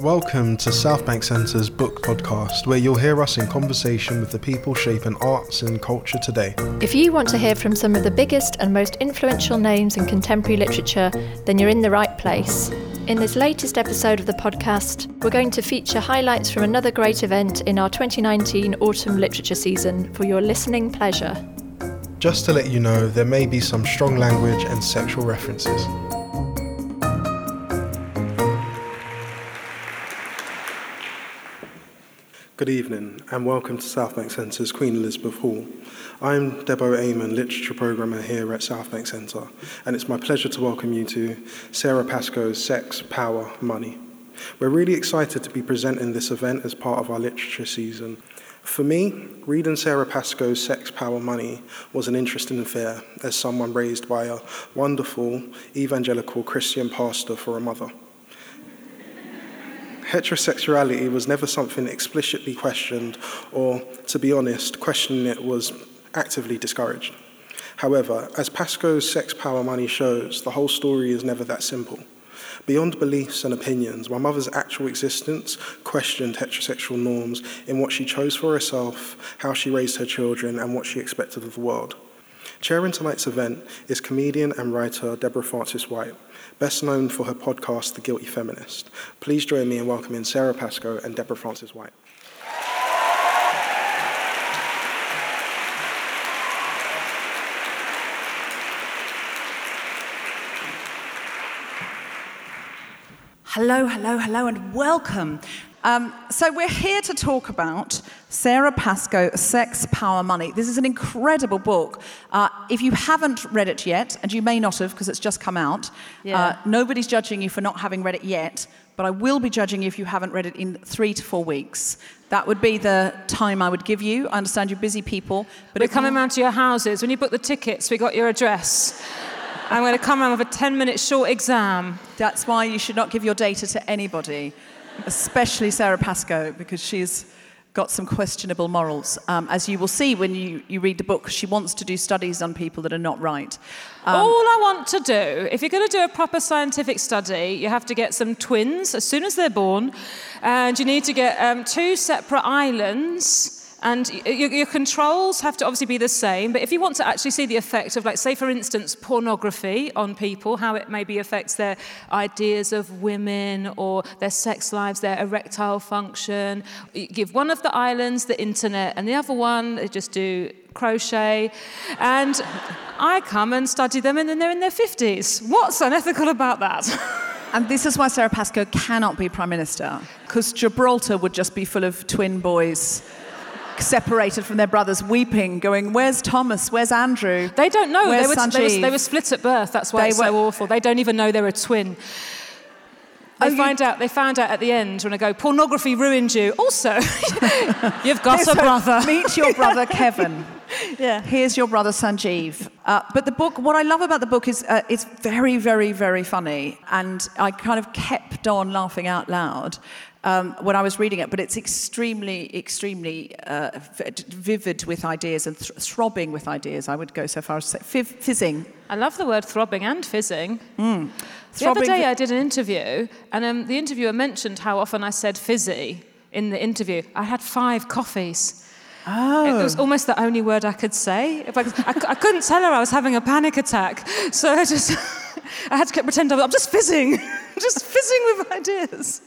Welcome to Southbank Centre's book podcast, where you'll hear us in conversation with the people shaping arts and culture today. If you want to hear from some of the biggest and most influential names in contemporary literature, then you're in the right place. In this latest episode of the podcast, we're going to feature highlights from another great event in our 2019 autumn literature season for your listening pleasure. Just to let you know, there may be some strong language and sexual references. Good evening and welcome to Southbank Centre's Queen Elizabeth Hall. I'm Debo Amon, Literature Programmer here at Southbank Centre, and it's my pleasure to welcome you to Sara Pascoe's Sex, Power, Money. We're really excited to be presenting this event as part of our literature season. For me, reading Sara Pascoe's Sex, Power, Money was an interesting affair as someone raised by a wonderful evangelical Christian pastor for a mother heterosexuality was never something explicitly questioned, or, to be honest, questioning it was actively discouraged. However, as Pascoe's Sex, Power, Money shows, the whole story is never that simple. Beyond beliefs and opinions, my mother's actual existence questioned heterosexual norms in what she chose for herself, how she raised her children, and what she expected of the world. Chairing tonight's event is comedian and writer Deborah Frances-White, best known for her podcast, The Guilty Feminist. Please join me in welcoming Sara Pascoe and Deborah Frances-White. Hello, hello, hello, and welcome. Um, so, we're here to talk about Sara Pascoe, Sex, Power, Money. This is an incredible book. Uh, if you haven't read it yet, and you may not have because it's just come out, yeah. uh, nobody's judging you for not having read it yet, but I will be judging you if you haven't read it in three to four weeks. That would be the time I would give you. I understand you're busy people. But We're coming round to your houses. When you book the tickets, we got your address. I'm going to come around with a 10 minute short exam. That's why you should not give your data to anybody especially Sara Pascoe, because she's got some questionable morals. Um, as you will see when you, you read the book, she wants to do studies on people that are not right. Um, All I want to do, if you're going to do a proper scientific study, you have to get some twins as soon as they're born, and you need to get um, two separate islands and your, your, controls have to obviously be the same, but if you want to actually see the effect of, like, say, for instance, pornography on people, how it maybe affects their ideas of women or their sex lives, their erectile function, you give one of the islands the internet, and the other one, they just do crochet. And I come and study them, and then they're in their 50s. What's unethical about that? And this is why Sara Pascoe cannot be Prime Minister, because Gibraltar would just be full of twin boys separated from their brothers, weeping, going, Where's Thomas? Where's Andrew? They don't know. They were, they, were, they were, split at birth. That's why they it's were, so awful. They don't even know they're a twin. They find out. They found out at the end when I go. Pornography ruined you. Also, you've got a brother. Meet your brother Kevin. yeah. Here's your brother Sanjeev. Uh, but the book, what I love about the book is uh, it's very, very, very funny, and I kind of kept on laughing out loud um, when I was reading it, but it's extremely, extremely uh, vivid with ideas and th- throbbing with ideas. I would go so far as to say fizzing. I love the word throbbing and fizzing. Mm. The other day, I did an interview, and um, the interviewer mentioned how often I said fizzy in the interview. I had five coffees. Oh. It was almost the only word I could say. If I, I, I couldn't tell her I was having a panic attack, so I just I had to pretend I'm just fizzing, just fizzing with ideas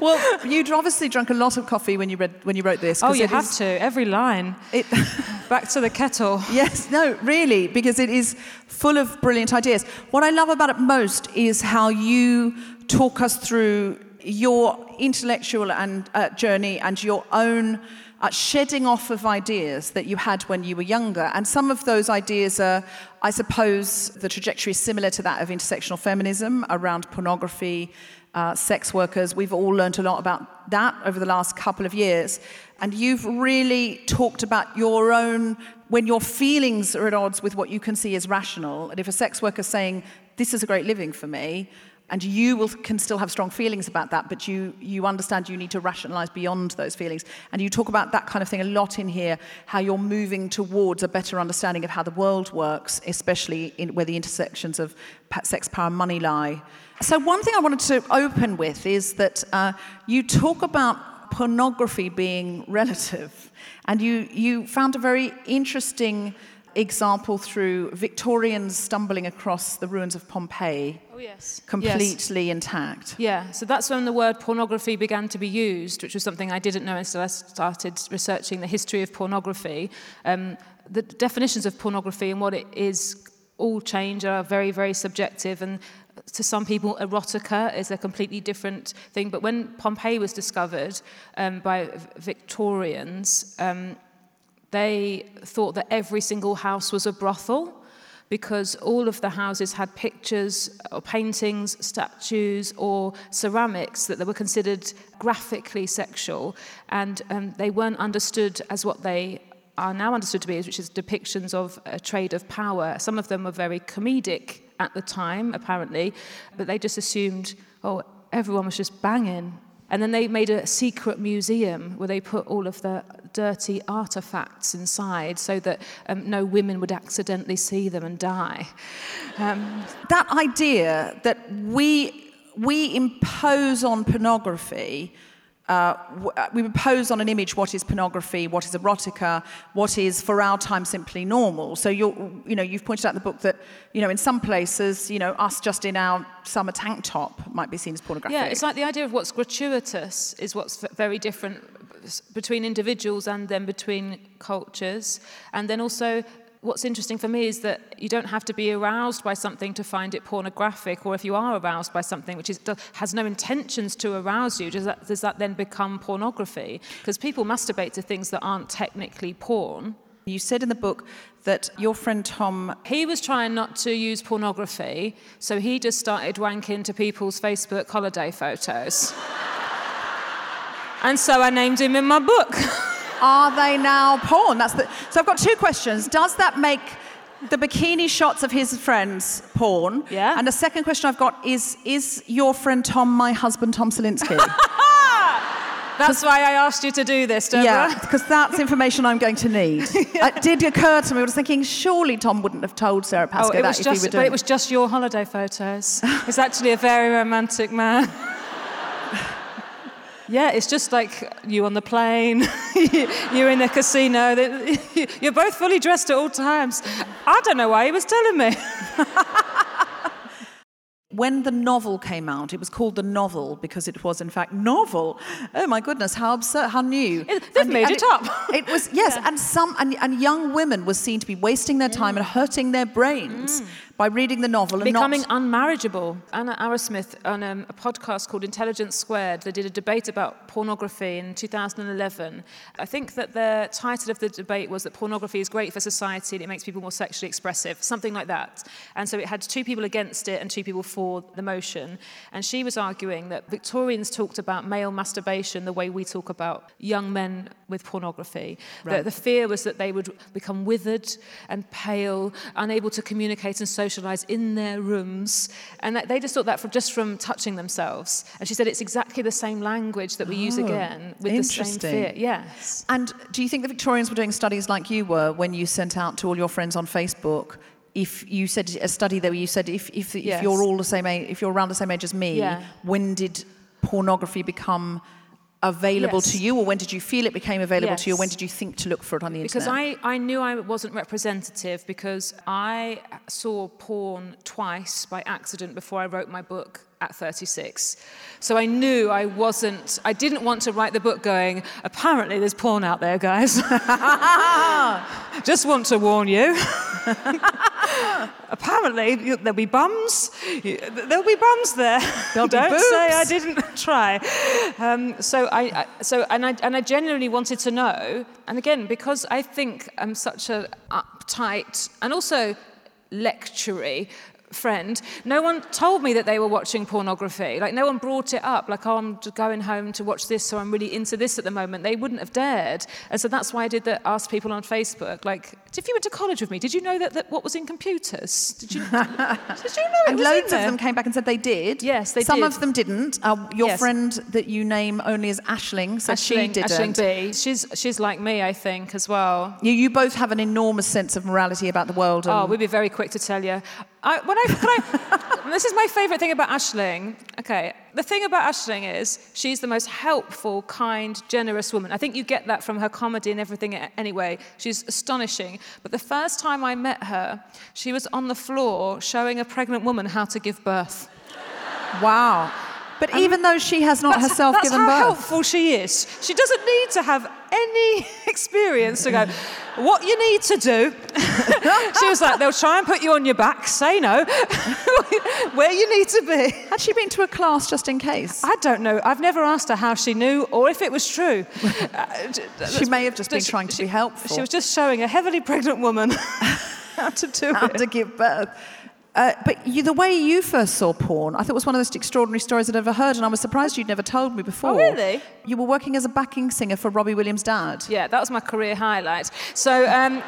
well, you'd obviously drunk a lot of coffee when you read when you wrote this. Oh, you have is, to every line. It, Back to the kettle. Yes, no, really, because it is full of brilliant ideas. What I love about it most is how you talk us through your intellectual and uh, journey and your own uh, shedding off of ideas that you had when you were younger. And some of those ideas are, I suppose, the trajectory is similar to that of intersectional feminism around pornography uh, sex workers. We've all learned a lot about that over the last couple of years. And you've really talked about your own, when your feelings are at odds with what you can see as rational. And if a sex worker is saying, This is a great living for me, and you will, can still have strong feelings about that, but you, you understand you need to rationalize beyond those feelings. And you talk about that kind of thing a lot in here, how you're moving towards a better understanding of how the world works, especially in, where the intersections of sex, power, and money lie. So, one thing I wanted to open with is that uh, you talk about pornography being relative, and you, you found a very interesting example through Victorians stumbling across the ruins of Pompeii. Oh, yes. Completely yes. intact. Yeah, so that's when the word pornography began to be used, which was something I didn't know until I started researching the history of pornography. Um, the definitions of pornography and what it is all change are very, very subjective, and to some people, erotica is a completely different thing. But when Pompeii was discovered um, by Victorians, um, they thought that every single house was a brothel because all of the houses had pictures or paintings, statues, or ceramics that were considered graphically sexual, and um, they weren't understood as what they are now understood to be, which is depictions of a trade of power. Some of them were very comedic at the time, apparently, but they just assumed, oh, everyone was just banging and then they made a secret museum where they put all of the dirty artifacts inside so that um, no women would accidentally see them and die. Um, that idea that we, we impose on pornography uh, uh, we impose on an image what is pornography, what is erotica, what is for our time simply normal. So you're, you know, you've pointed out in the book that, you know, in some places, you know, us just in our summer tank top might be seen as pornographic. Yeah, it's like the idea of what's gratuitous is what's very different between individuals and then between cultures, and then also what's interesting for me is that you don't have to be aroused by something to find it pornographic, or if you are aroused by something which is, has no intentions to arouse you, does that, does that then become pornography? Because people masturbate to things that aren't technically porn. You said in the book that your friend Tom. He was trying not to use pornography, so he just started wanking to people's Facebook holiday photos. and so I named him in my book. Are they now porn? That's the, so I've got two questions. Does that make the bikini shots of his friends porn? Yeah. And the second question I've got is Is your friend Tom my husband, Tom Salinsky? That's why I asked you to do this, Deborah. Yeah, because that's information I'm going to need. yeah. It did occur to me. I was thinking, surely Tom wouldn't have told Sara oh, Pascoe oh, that if just, he were doing. But it was just your holiday photos. He's actually a very romantic man. Yeah, it's just like you on the plane, you're in the casino, you're both fully dressed at all times. I don't know why he was telling me. when the novel came out, it was called the novel because it was in fact novel. Oh my goodness, how absurd, how new! It, they've and, made and it, it, up. It was yes, yeah. and some and, and, young women were seen to be wasting their time mm. and hurting their brains. Mm by reading the novel and becoming not... unmarriageable. Anna Arrowsmith on um, a podcast called Intelligence Squared, they did a debate about pornography in 2011. I think that the title of the debate was that pornography is great for society and it makes people more sexually expressive, something like that. And so it had two people against it and two people for the motion. And she was arguing that Victorians talked about male masturbation the way we talk about young men with pornography. Right. The, the fear was that they would become withered and pale, unable to communicate and socialize in their rooms. And they just thought that from, just from touching themselves. And she said it's exactly the same language that we oh, use again with the same fear. Yes. And do you think the Victorians were doing studies like you were when you sent out to all your friends on Facebook if you said a study that you said if, if, if you're all the same age, if you're around the same age as me, yeah. when did pornography become available yes. to you, or when did you feel it became available yes. to you, or when did you think to look for it on the because internet? Because I, I knew I wasn't representative because I saw porn twice by accident before I wrote my book at 36. So I knew I wasn't, I didn't want to write the book going, apparently there's porn out there, guys. Just want to warn you. apparently there'll be bums. There'll be bums there. There'll Don't be say I didn't try. Um, so I, I, so, and I, and I genuinely wanted to know. And again, because I think I'm such an uptight and also lectury friend, no one told me that they were watching pornography. Like, no one brought it up, like, oh, I'm going home to watch this, so I'm really into this at the moment. They wouldn't have dared. And so that's why I did that, ask people on Facebook, like, if you went to college with me, did you know that, that what was in computers? Did you, did you know it And loads of them came back and said they did. Yes, they Some did. Some of them didn't. Uh, your Yes. friend that you name only as Aisling said she didn't. Aisling Bea. She's, she's like me, I think, as well. You, you both have an enormous sense of morality about the world. Oh, we'd be very quick to tell you. I, when I, can I, this is my favourite thing about Aisling. Okay, the thing about Aisling is she's the most helpful, kind, generous woman. I think you get that from her comedy and everything anyway. She's astonishing. But the first time I met her, she was on the floor showing a pregnant woman how to give birth. wow. But even though she has not That's, herself that's given how helpful she is. She doesn't need to have any experience to go, what you need to do. she was like, they'll try and put you on your back, say no, where you need to be. Had she been to a class just in case? I don't know. I've never asked her how she knew or if it was true. Uh, She may have just been she- trying to she- be helpful. She was just showing a heavily pregnant woman how to do how it. to give birth. Uh, but you, the way you first saw porn, I thought it was one of the most extraordinary stories I'd ever heard, and I was surprised you'd never told me before. Oh, really? You were working as a backing singer for Robbie Williams' dad. Yeah, that was my career highlight. So um,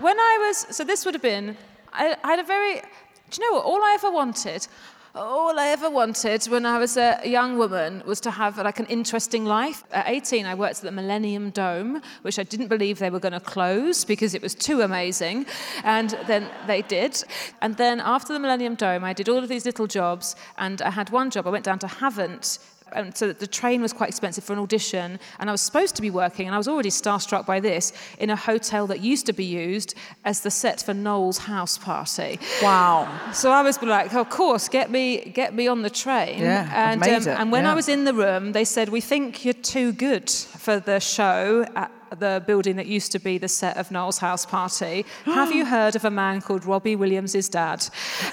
when I was, so this would have been, I, I had a very, do you know what? All I ever wanted, all I ever wanted when I was a young woman was to have like an interesting life. At 18, I worked at the Millennium Dome, which I didn't believe they were going to close because it was too amazing. And then they did. And then after the Millennium Dome, I did all of these little jobs. And I had one job. I went down to Havant and so the train was quite expensive for an audition and i was supposed to be working and i was already starstruck by this in a hotel that used to be used as the set for noel's house party Wow. so i was like of course get me get me on the train Yeah, and um, made it, and when yeah. i was in the room they said we think you're too good for the show at the building that used to be the set of Noel's house party. Have you heard of a man called Robbie Williams' dad?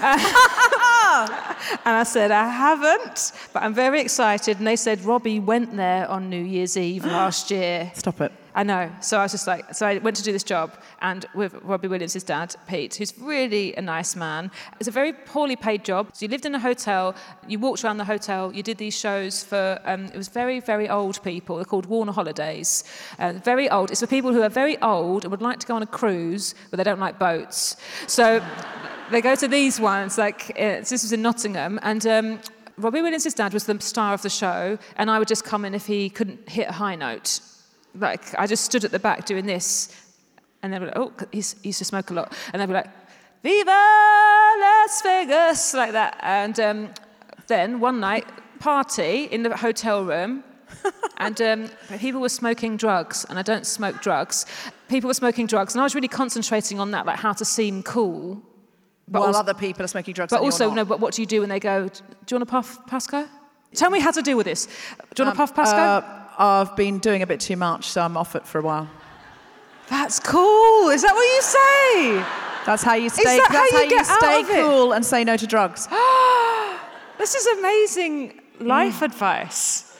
And I said, I haven't, but I'm very excited. And they said, Robbie went there on New Year's Eve last year. Stop it. I know. So I was just like, so I went to do this job, and with Robbie Williams' dad, Pete, who's really a nice man. It's a very poorly paid job. So you lived in a hotel, you walked around the hotel, you did these shows for, um, it was very, very old people. They're called Warner Holidays. Uh, very old. It's for people who are very old and would like to go on a cruise, but they don't like boats. So they go to these ones, like, uh, this was in Nottingham, and um, Robbie Williams' dad was the star of the show, and I would just come in if he couldn't hit a high note. Like, I just stood at the back doing this, and they'd be like, oh, he's, he used to smoke a lot. And they'd be like, Viva Las Vegas, like that. And um, then one night, party in the hotel room, and um, people were smoking drugs, and I don't smoke drugs. People were smoking drugs, and I was really concentrating on that, like how to seem cool. But While also- other people are smoking drugs. but also, no, but what do you do when they go, do you want to puff, Pascoe? Tell me how to deal with this. Do you want to puff, Pascoe? Uh, I've been doing a bit too much, so I'm off it for a while. That's cool. Is that what you say? That's how you stay. that how you get out stay cool and say no to drugs. This is amazing life mm. advice.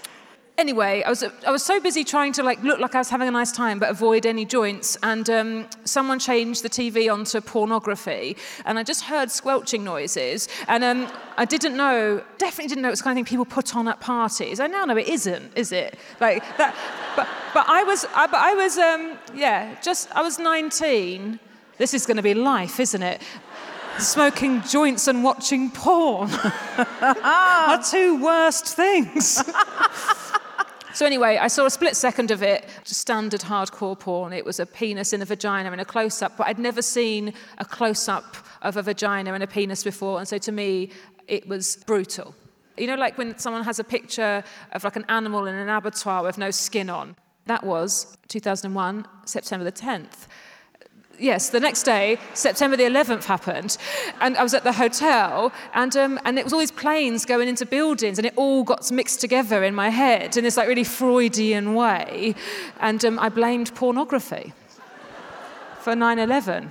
Anyway, I was, I was so busy trying to like look like I was having a nice time but avoid any joints and um, someone changed the TV onto pornography and I just heard squelching noises and um, I didn't know, definitely didn't know it was the kind of thing people put on at parties. I now know it isn't, is it? Like that, but, but I was, I, but I was, um, yeah, just, I was 19. This is going to be life, isn't it? Smoking joints and watching porn are two worst things. So anyway, I saw a split second of it, standard hardcore porn. It was a penis in a vagina in a close-up, but I'd never seen a close-up of a vagina and a penis before, and so to me, it was brutal. You know, like when someone has a picture of like an animal in an abattoir with no skin on. That was 2001, September the 10th yes, the next day, September the 11th happened, and I was at the hotel, and, um, and it was all these planes going into buildings, and it all got mixed together in my head in this like really Freudian way, and um, I blamed pornography for 9/11.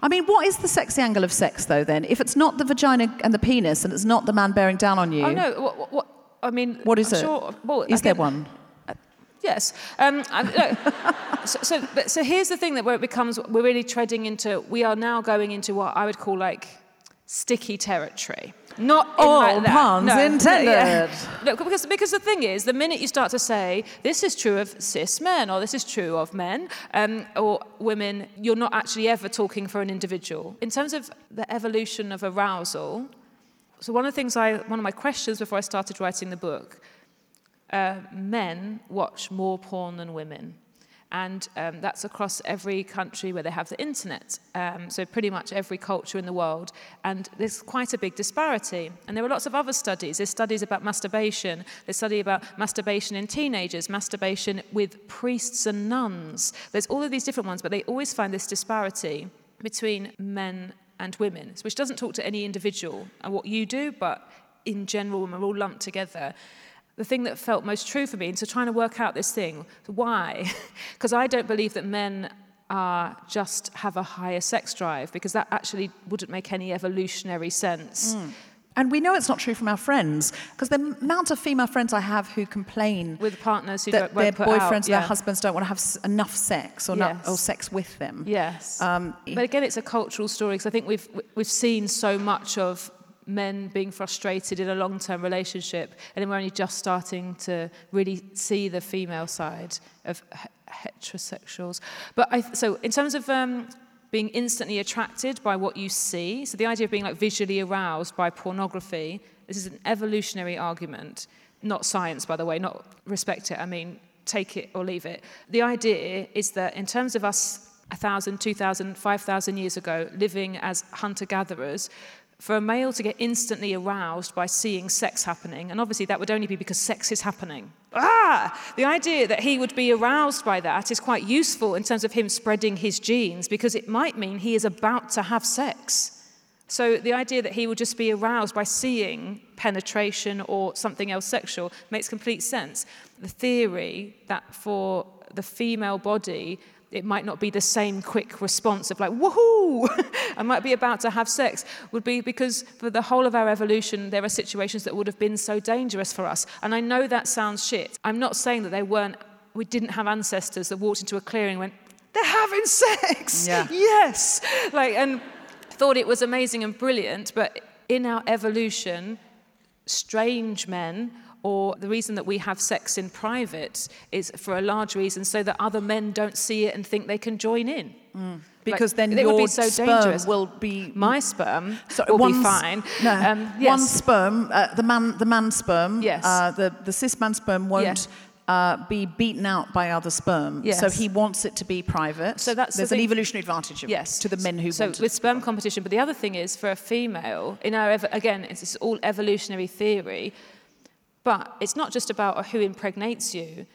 I mean, what is the sexy angle of sex, though, then? If it's not the vagina and the penis and it's not the man bearing down on you, Oh no, what, what, I mean, what is I'm it? Sure, well, is there one? Yes. Um, so, so, so here's the thing that where it becomes, we're really treading into, we are now going into what I would call like sticky territory. Not like that. puns No, intended. yeah. Look, because, because the thing is, the minute you start to say, this is true of cis men, or this is true of men, um, or women, you're not actually ever talking for an individual. In terms of the evolution of arousal, so one of the things I, one of my questions before I started writing the book uh, men watch more porn than women. And um, that's across every country where they have the internet. Um, so, pretty much every culture in the world. And there's quite a big disparity. And there are lots of other studies. There's studies about masturbation, there's study about masturbation in teenagers, masturbation with priests and nuns. There's all of these different ones, but they always find this disparity between men and women, which doesn't talk to any individual and what you do, but in general, when we're all lumped together the thing that felt most true for me, and so trying to work out this thing, why? Because I don't believe that men are just have a higher sex drive, because that actually wouldn't make any evolutionary sense. And we know it's not true from our friends because the amount of female friends I have who complain With partners who that don't, their boyfriends out, or their husbands don't want to have enough sex or, not, or sex with them. Yes. Um, but again, it's a cultural story because I think we've we've seen so much of men being frustrated in a long-term relationship, and then we're only just starting to really see the female side of heterosexuals. But I, so, in terms of um, being instantly attracted by what you see, so the idea of being like visually aroused by pornography, this is an evolutionary argument, not science, by the way. Not respect it. I mean, take it or leave it. The idea is that in terms of us 1,000, 2,000, 5,000 years ago, living as hunter gatherers, for a male to get instantly aroused by seeing sex happening, and obviously that would only be because sex is happening. Ah! The idea that he would be aroused by that is quite useful in terms of him spreading his genes because it might mean he is about to have sex. So the idea that he would just be aroused by seeing penetration or something else sexual makes complete sense. The theory that for the female body, it might not be the same quick response of like, woohoo, I might be about to have sex, would be because for the whole of our evolution, there are situations that would have been so dangerous for us. And I know that sounds shit. I'm not saying that they weren't, we didn't have ancestors that walked into a clearing and went, they're having sex. Yeah. Yes. Like, and thought it was amazing and brilliant, but in our evolution, strange men, or the reason that we have sex in private is for a large reason so that other men don't see it and think they can join in. Because Like, then your be so sperm dangerous. will be My sperm Sorry, will one be fine. No, Um, one sperm, uh, the man, the man sperm. Yes. Uh, the the cis man sperm won't. Yes. Uh, be beaten out by other sperm, Yes. so he wants it to be private. So that's the there's an evolutionary advantage of, Yes. to the men who so want it. with sperm competition. But the other thing is for a female, in our ev- again, it's all evolutionary theory. But it's not just about who impregnates you.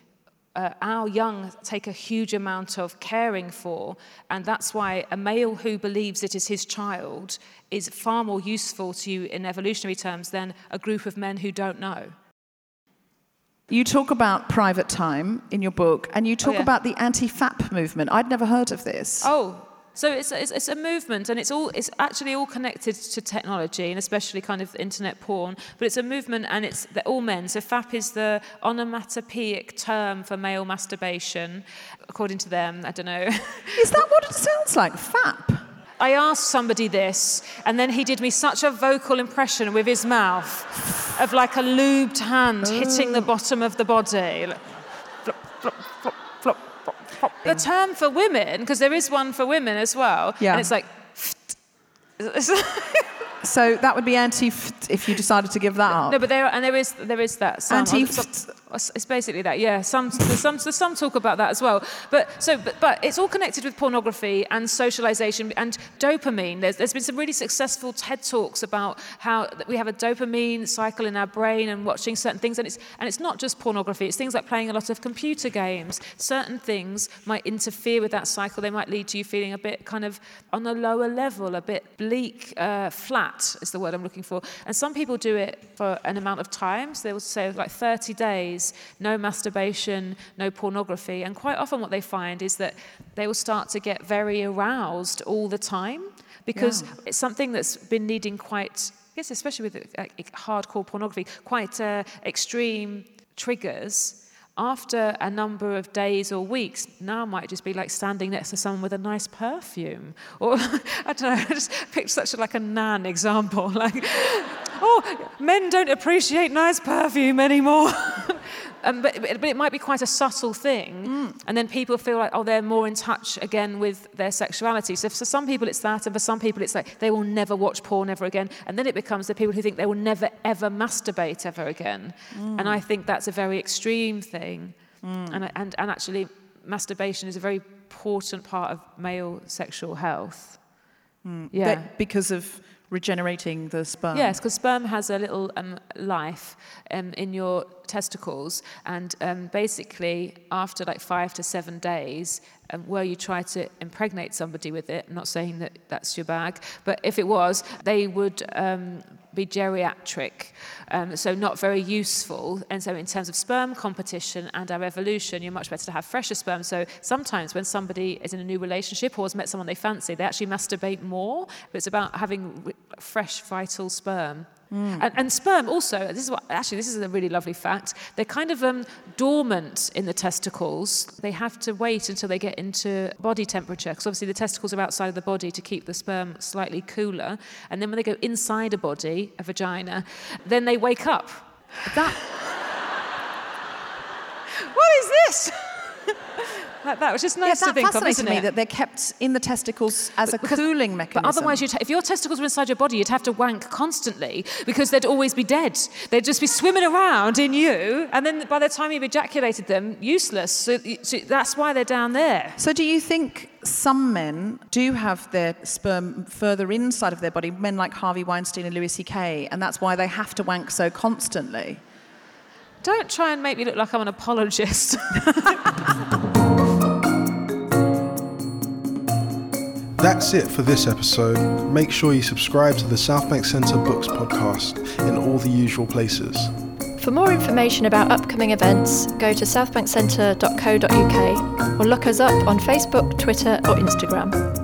Uh, our young take a huge amount of caring for, and that's why a male who believes it is his child is far more useful to you in evolutionary terms than a group of men who don't know. You talk about private time in your book, and you talk yeah. about the anti-FAP movement. I'd never heard of this. Oh, so it's, it's, it's a movement, and it's all it's actually all connected to technology, and especially kind of internet porn. But it's a movement, and it's they're all men. So FAP is the onomatopoeic term for male masturbation, according to them. I don't know. Is that what it sounds like? FAP. I asked somebody this, and then he did me such a vocal impression with his mouth of like a lubed hand hitting the oh. bottom of the body. Like, flop, flop, flop, flop. The term for women, because there is one for women as well, Yeah. and it's like. So that would be anti if you decided to give that up. No, but there and there is there is that some Anti- It's basically that, yeah. Some there's some there's some talk about that as well. But so but, but it's all connected with pornography and socialization and dopamine. There's there's been some really successful TED talks about how we have a dopamine cycle in our brain and watching certain things and it's and it's not just pornography. It's things like playing a lot of computer games. Certain things might interfere with that cycle. They might lead to you feeling a bit kind of on a lower level, a bit bleak, uh, flat is the word I'm looking for. And some people do it for an amount of time. So they will say like 30 days, no masturbation, no pornography. And quite often what they find is that they will start to get very aroused all the time because it's something that's been needing quite, I guess especially with uh, hardcore pornography, quite uh, extreme triggers after a number of days or weeks, now I might just be like standing next to someone with a nice perfume. Or, I don't know, I just picked such a, like a nan example. Like, oh, men don't appreciate nice perfume anymore. Um, but, but it might be quite a subtle thing, mm. and then people feel like, oh, they're more in touch again with their sexuality. So for some people it's that, and for some people it's like they will never watch porn ever again. And then it becomes the people who think they will never ever masturbate ever again. Mm. And I think that's a very extreme thing. Mm. And, and, and actually, masturbation is a very important part of male sexual health. Mm. Yeah. That because of regenerating the sperm. Yes, because sperm has a little um, life um, in your testicles, and um, basically, after like five to seven days, um, where you try to impregnate somebody with it, I'm not saying that that's your bag, but if it was, they would um, be geriatric, um, so not very useful. And so, in terms of sperm competition and our evolution, you're much better to have fresher sperm. So, sometimes when somebody is in a new relationship or has met someone they fancy, they actually masturbate more. But it's about having fresh, vital sperm. Mm. And, and, sperm also, this is what, actually, this is a really lovely fact. They're kind of um, dormant in the testicles. They have to wait until they get into body temperature, because obviously the testicles are outside of the body to keep the sperm slightly cooler. And then when they go inside a body, a vagina, then they wake up. That. what is this? like that. was just nice yeah, to think of, isn't me it? that they're kept in the testicles as but, a cooling mechanism. But otherwise, if your testicles were inside your body, you'd have to wank constantly because they'd always be dead. They'd just be swimming around in you, and then by the time you've ejaculated them, useless. So, so that's why they're down there. So do you think some men do have their sperm further inside of their body, men like Harvey Weinstein and Louis C.K., and that's why they have to wank so constantly? Don't try and make me look like I'm an apologist. That's it for this episode. Make sure you subscribe to the Southbank Centre Books podcast in all the usual places. For more information about upcoming events, go to southbankcentre.co.uk or look us up on Facebook, Twitter, or Instagram.